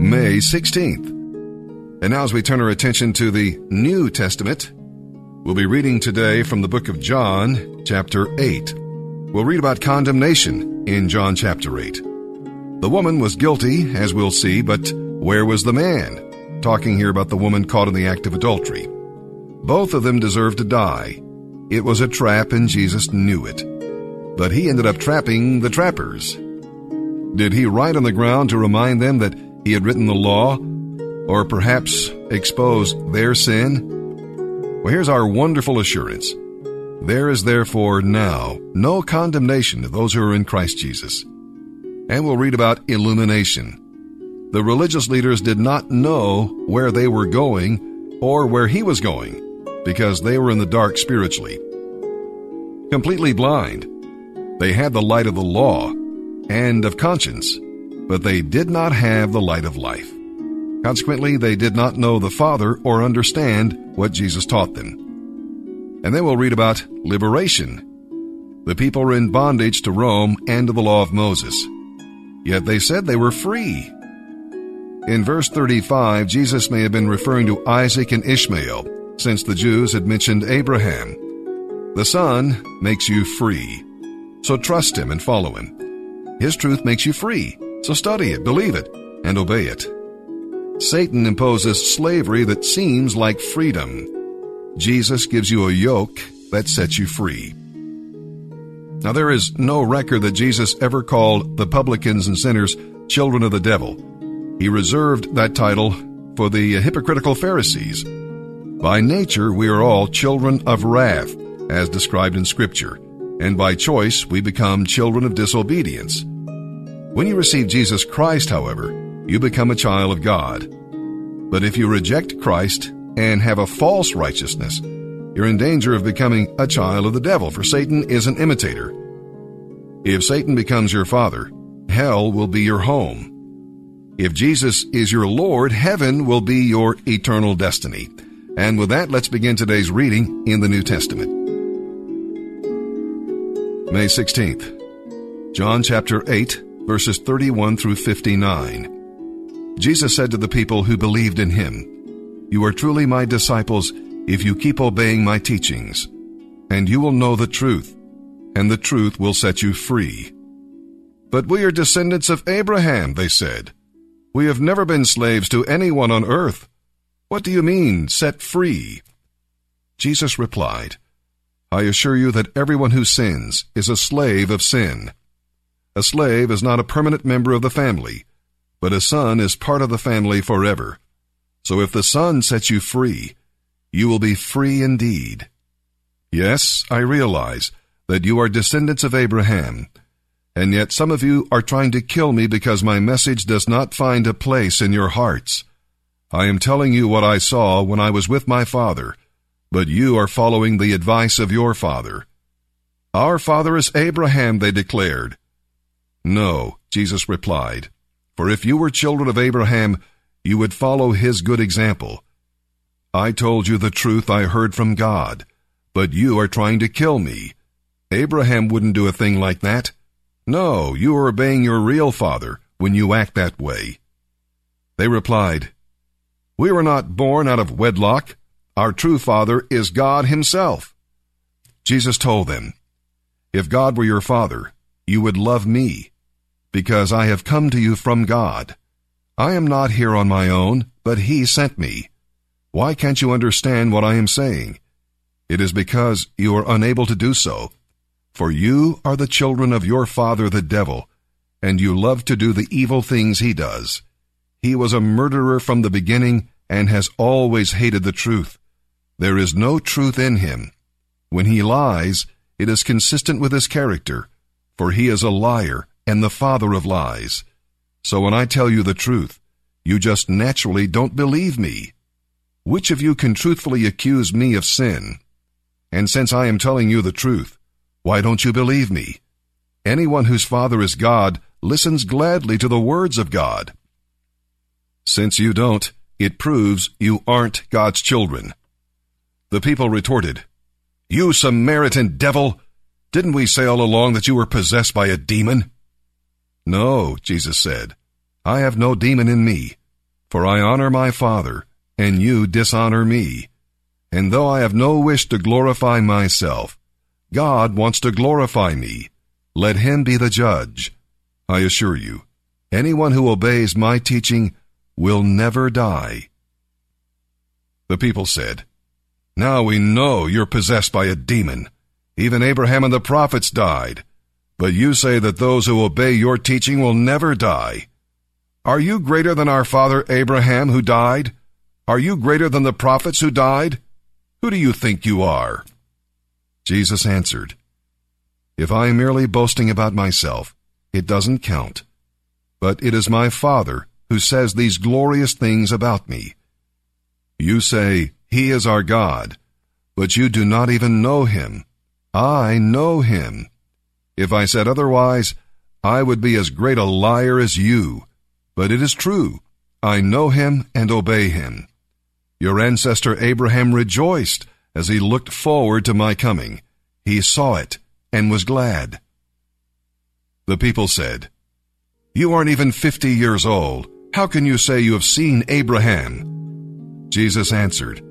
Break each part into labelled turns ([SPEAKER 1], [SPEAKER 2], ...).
[SPEAKER 1] May 16th. And now, as we turn our attention to the New Testament, we'll be reading today from the book of John, chapter 8. We'll read about condemnation in John chapter 8. The woman was guilty, as we'll see, but where was the man? Talking here about the woman caught in the act of adultery. Both of them deserved to die. It was a trap, and Jesus knew it. But he ended up trapping the trappers. Did he write on the ground to remind them that he had written the law, or perhaps expose their sin? Well, here's our wonderful assurance. There is therefore now no condemnation to those who are in Christ Jesus. And we'll read about illumination. The religious leaders did not know where they were going or where he was going because they were in the dark spiritually. Completely blind. They had the light of the law and of conscience, but they did not have the light of life. Consequently, they did not know the Father or understand what Jesus taught them. And then we'll read about liberation. The people were in bondage to Rome and to the law of Moses. Yet they said they were free. In verse 35, Jesus may have been referring to Isaac and Ishmael, since the Jews had mentioned Abraham. The Son makes you free. So trust Him and follow Him. His truth makes you free. So study it, believe it, and obey it. Satan imposes slavery that seems like freedom. Jesus gives you a yoke that sets you free. Now, there is no record that Jesus ever called the publicans and sinners children of the devil. He reserved that title for the hypocritical Pharisees. By nature, we are all children of wrath, as described in Scripture, and by choice, we become children of disobedience. When you receive Jesus Christ, however, you become a child of God. But if you reject Christ and have a false righteousness, you're in danger of becoming a child of the devil, for Satan is an imitator. If Satan becomes your father, hell will be your home. If Jesus is your Lord, heaven will be your eternal destiny. And with that, let's begin today's reading in the New Testament. May 16th, John chapter 8, verses 31 through 59. Jesus said to the people who believed in him, You are truly my disciples if you keep obeying my teachings, and you will know the truth, and the truth will set you free. But we are descendants of Abraham, they said. We have never been slaves to anyone on earth. What do you mean, set free? Jesus replied, I assure you that everyone who sins is a slave of sin. A slave is not a permanent member of the family, but a son is part of the family forever. So if the son sets you free, you will be free indeed. Yes, I realize that you are descendants of Abraham, and yet some of you are trying to kill me because my message does not find a place in your hearts. I am telling you what I saw when I was with my father, but you are following the advice of your father. Our father is Abraham, they declared. No, Jesus replied, for if you were children of Abraham, you would follow his good example. I told you the truth I heard from God, but you are trying to kill me. Abraham wouldn't do a thing like that. No, you are obeying your real father when you act that way. They replied, We were not born out of wedlock. Our true father is God himself. Jesus told them, If God were your father, you would love me, because I have come to you from God. I am not here on my own, but he sent me. Why can't you understand what I am saying? It is because you are unable to do so. For you are the children of your father the devil, and you love to do the evil things he does. He was a murderer from the beginning and has always hated the truth. There is no truth in him. When he lies, it is consistent with his character, for he is a liar and the father of lies. So when I tell you the truth, you just naturally don't believe me. Which of you can truthfully accuse me of sin? And since I am telling you the truth, why don't you believe me? Anyone whose father is God listens gladly to the words of God. Since you don't, it proves you aren't God's children. The people retorted, You Samaritan devil! Didn't we say all along that you were possessed by a demon? No, Jesus said, I have no demon in me, For I honor my Father, and you dishonor me. And though I have no wish to glorify myself, God wants to glorify me. Let him be the judge. I assure you, anyone who obeys my teaching will never die. The people said, Now we know you're possessed by a demon. Even Abraham and the prophets died. But you say that those who obey your teaching will never die. Are you greater than our father Abraham who died? Are you greater than the prophets who died? Who do you think you are? Jesus answered, If I am merely boasting about myself, it doesn't count. But it is my Father who says these glorious things about me. You say, He is our God, but you do not even know Him. I know Him. If I said otherwise, I would be as great a liar as you. But it is true. I know Him and obey Him. Your ancestor Abraham rejoiced as he looked forward to my coming. He saw it and was glad. The people said, You aren't even fifty years old. How can you say you have seen Abraham? Jesus answered,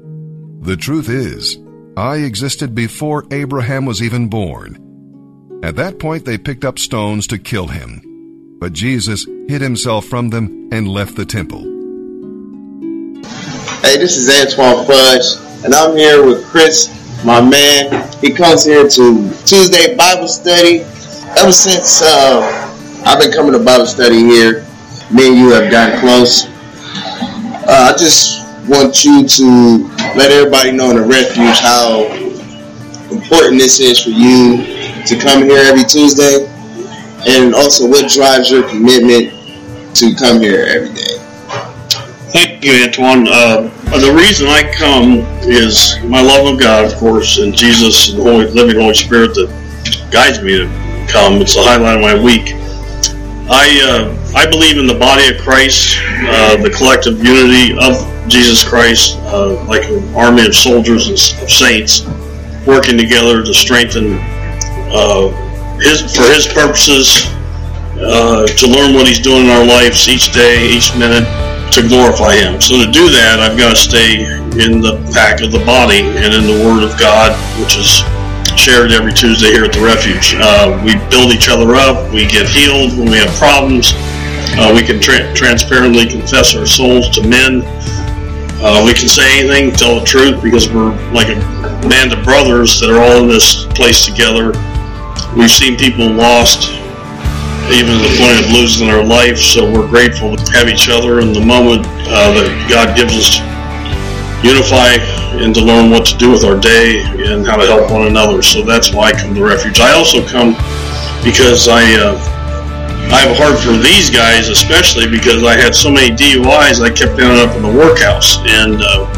[SPEAKER 1] The truth is, I existed before Abraham was even born. At that point, they picked up stones to kill him. But Jesus hid himself from them and left the temple.
[SPEAKER 2] Hey, this is Antoine Fudge, and I'm here with Chris, my man. He comes here to Tuesday Bible study. Ever since uh, I've been coming to Bible study here, me and you have gotten close. Uh, I just want you to let everybody know in the refuge how important this is for you to come here every Tuesday, and also what drives your commitment to come here every day.
[SPEAKER 3] Thank you, Antoine. Uh, the reason I come is my love of God, of course, and Jesus and the Holy, living Holy Spirit that guides me to come. It's the highlight of my week. I uh, I believe in the body of Christ, uh, the collective unity of Jesus Christ, uh, like an army of soldiers and of saints working together to strengthen uh, his for His purposes, uh, to learn what He's doing in our lives each day, each minute, to glorify Him. So to do that, I've got to stay in the pack of the body and in the Word of God, which is shared every Tuesday here at the Refuge. Uh, we build each other up. We get healed when we have problems. Uh, we can tra- transparently confess our souls to men. Uh, we can say anything, tell the truth, because we're like a band of brothers that are all in this place together. We've seen people lost, even to the point of losing their life, so we're grateful to have each other in the moment uh, that God gives us unify and to learn what to do with our day and how to help one another. So that's why I come to Refuge. I also come because I uh, I have a heart for these guys, especially because I had so many DUIs. I kept ending up in the workhouse, and uh,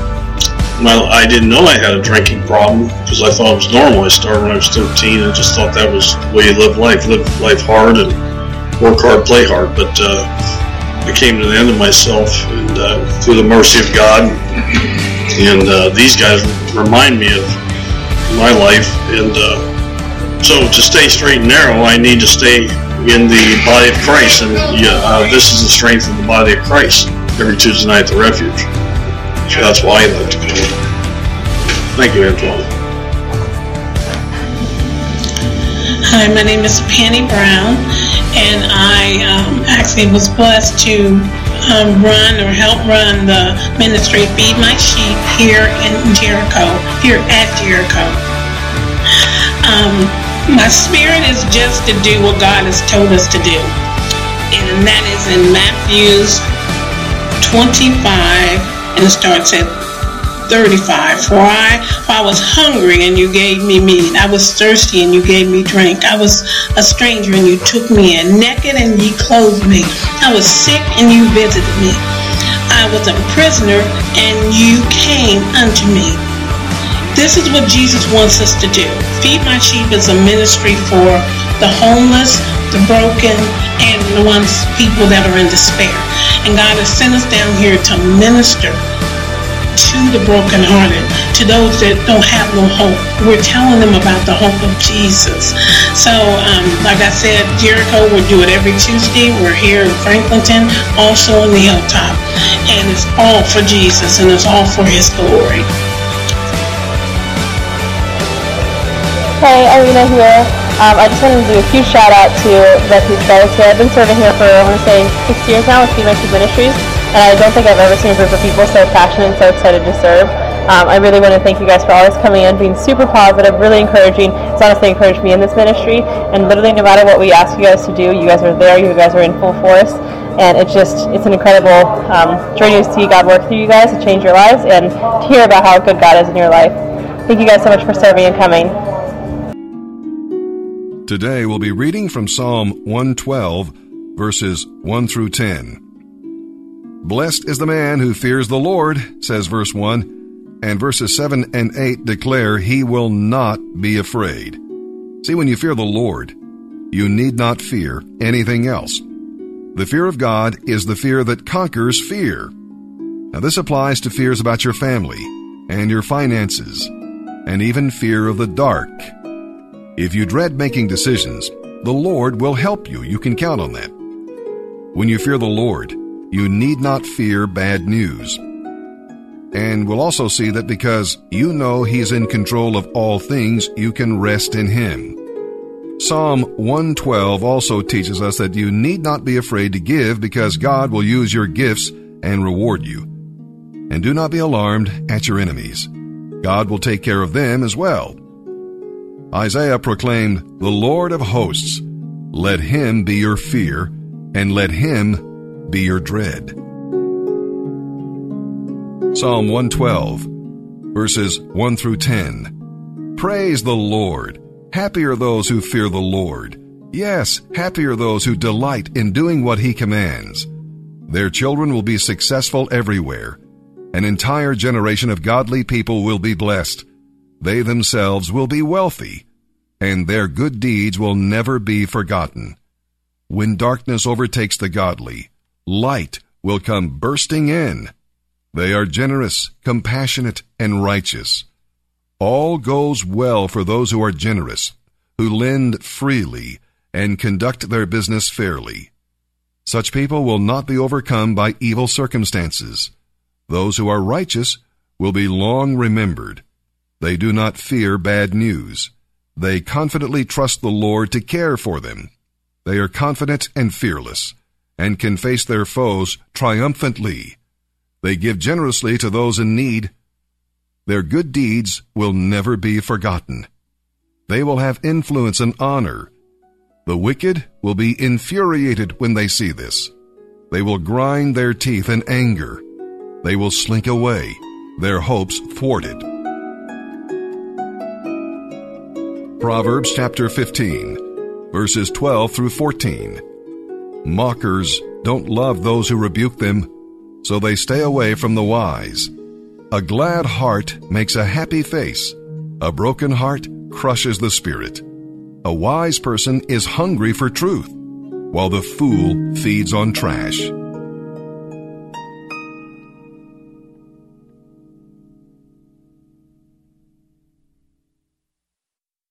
[SPEAKER 3] my, I didn't know I had a drinking problem because I thought it was normal. I started when I was 13 and just thought that was the way you live life. Live life hard and work hard, play hard. But uh, I came to the end of myself, and uh, through the mercy of God and uh, these guys remind me of my life. And uh, so to stay straight and narrow, I need to stay in the body of Christ, and uh, this is the strength of the body of Christ. Every Tuesday night at the Refuge. So that's why I like to come. Thank you, Antoine.
[SPEAKER 4] Hi, my name is Penny Brown, and I um, actually was blessed to um, run or help run the ministry Feed My Sheep here in Jericho, here at Jericho. Um, my spirit is just to do what God has told us to do. And that is in Matthew's 25, and it starts at 35. For I, I was hungry and you gave me meat. I was thirsty and you gave me drink. I was a stranger and you took me in. Naked and ye clothed me. I was sick and you visited me. I was a prisoner and you came unto me. This is what Jesus wants us to do. Feed My Sheep is a ministry for the homeless, the broken, and the ones people that are in despair. And God has sent us down here to minister to the brokenhearted, to those that don't have no hope. We're telling them about the hope of Jesus. So, um, like I said, Jericho, we do it every Tuesday. We're here in Franklinton, also in the Hilltop. and it's all for Jesus and it's all for His glory.
[SPEAKER 5] Hey, Irina here. Um, I just wanted to do a huge shout out to Refuge Fellowship. I've been serving here for, I want to say, six years now with Sheep Ministries, and I don't think I've ever seen a group of people so passionate and so excited to serve. Um, I really want to thank you guys for always coming in, being super positive, really encouraging. It's honestly encouraged me in this ministry, and literally no matter what we ask you guys to do, you guys are there, you guys are in full force, and it's just, it's an incredible um, journey to see God work through you guys, to change your lives, and to hear about how good God is in your life. Thank you guys so much for serving and coming.
[SPEAKER 1] Today we'll be reading from Psalm 112, verses 1 through 10. Blessed is the man who fears the Lord, says verse 1, and verses 7 and 8 declare he will not be afraid. See, when you fear the Lord, you need not fear anything else. The fear of God is the fear that conquers fear. Now, this applies to fears about your family and your finances, and even fear of the dark. If you dread making decisions, the Lord will help you. You can count on that. When you fear the Lord, you need not fear bad news. And we'll also see that because you know He's in control of all things, you can rest in Him. Psalm 112 also teaches us that you need not be afraid to give because God will use your gifts and reward you. And do not be alarmed at your enemies. God will take care of them as well. Isaiah proclaimed, The Lord of hosts, let him be your fear, and let him be your dread. Psalm 112, verses 1 through 10. Praise the Lord. Happy are those who fear the Lord. Yes, happy are those who delight in doing what he commands. Their children will be successful everywhere. An entire generation of godly people will be blessed. They themselves will be wealthy, and their good deeds will never be forgotten. When darkness overtakes the godly, light will come bursting in. They are generous, compassionate, and righteous. All goes well for those who are generous, who lend freely, and conduct their business fairly. Such people will not be overcome by evil circumstances. Those who are righteous will be long remembered. They do not fear bad news. They confidently trust the Lord to care for them. They are confident and fearless, and can face their foes triumphantly. They give generously to those in need. Their good deeds will never be forgotten. They will have influence and honor. The wicked will be infuriated when they see this. They will grind their teeth in anger. They will slink away, their hopes thwarted. Proverbs chapter 15, verses 12 through 14. Mockers don't love those who rebuke them, so they stay away from the wise. A glad heart makes a happy face. A broken heart crushes the spirit. A wise person is hungry for truth, while the fool feeds on trash.